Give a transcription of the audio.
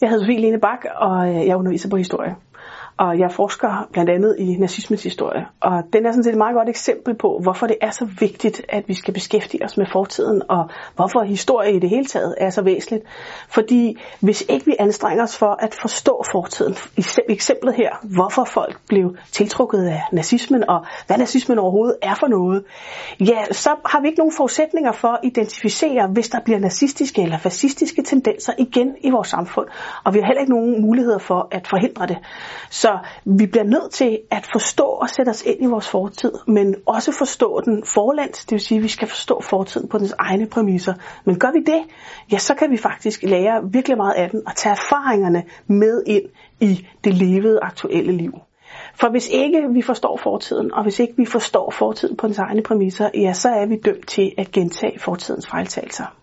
Jeg hedder Sofie Lene Bak, og øh, jeg underviser på historie. Og jeg forsker blandt andet i nazismens historie. Og den er sådan set et meget godt eksempel på, hvorfor det er så vigtigt, at vi skal beskæftige os med fortiden, og hvorfor historie i det hele taget er så væsentligt. Fordi hvis ikke vi anstrenger os for at forstå fortiden, i eksemplet her, hvorfor folk blev tiltrukket af nazismen, og hvad nazismen overhovedet er for noget, ja, så har vi ikke nogen forudsætninger for at identificere, hvis der bliver nazistiske eller fascistiske tendenser igen i vores samfund. Og vi har heller ikke nogen muligheder for at forhindre det. Så så vi bliver nødt til at forstå og sætte os ind i vores fortid, men også forstå den forlands, det vil sige, at vi skal forstå fortiden på dens egne præmisser. Men gør vi det, ja, så kan vi faktisk lære virkelig meget af den og tage erfaringerne med ind i det levede aktuelle liv. For hvis ikke vi forstår fortiden, og hvis ikke vi forstår fortiden på dens egne præmisser, ja, så er vi dømt til at gentage fortidens fejltagelser.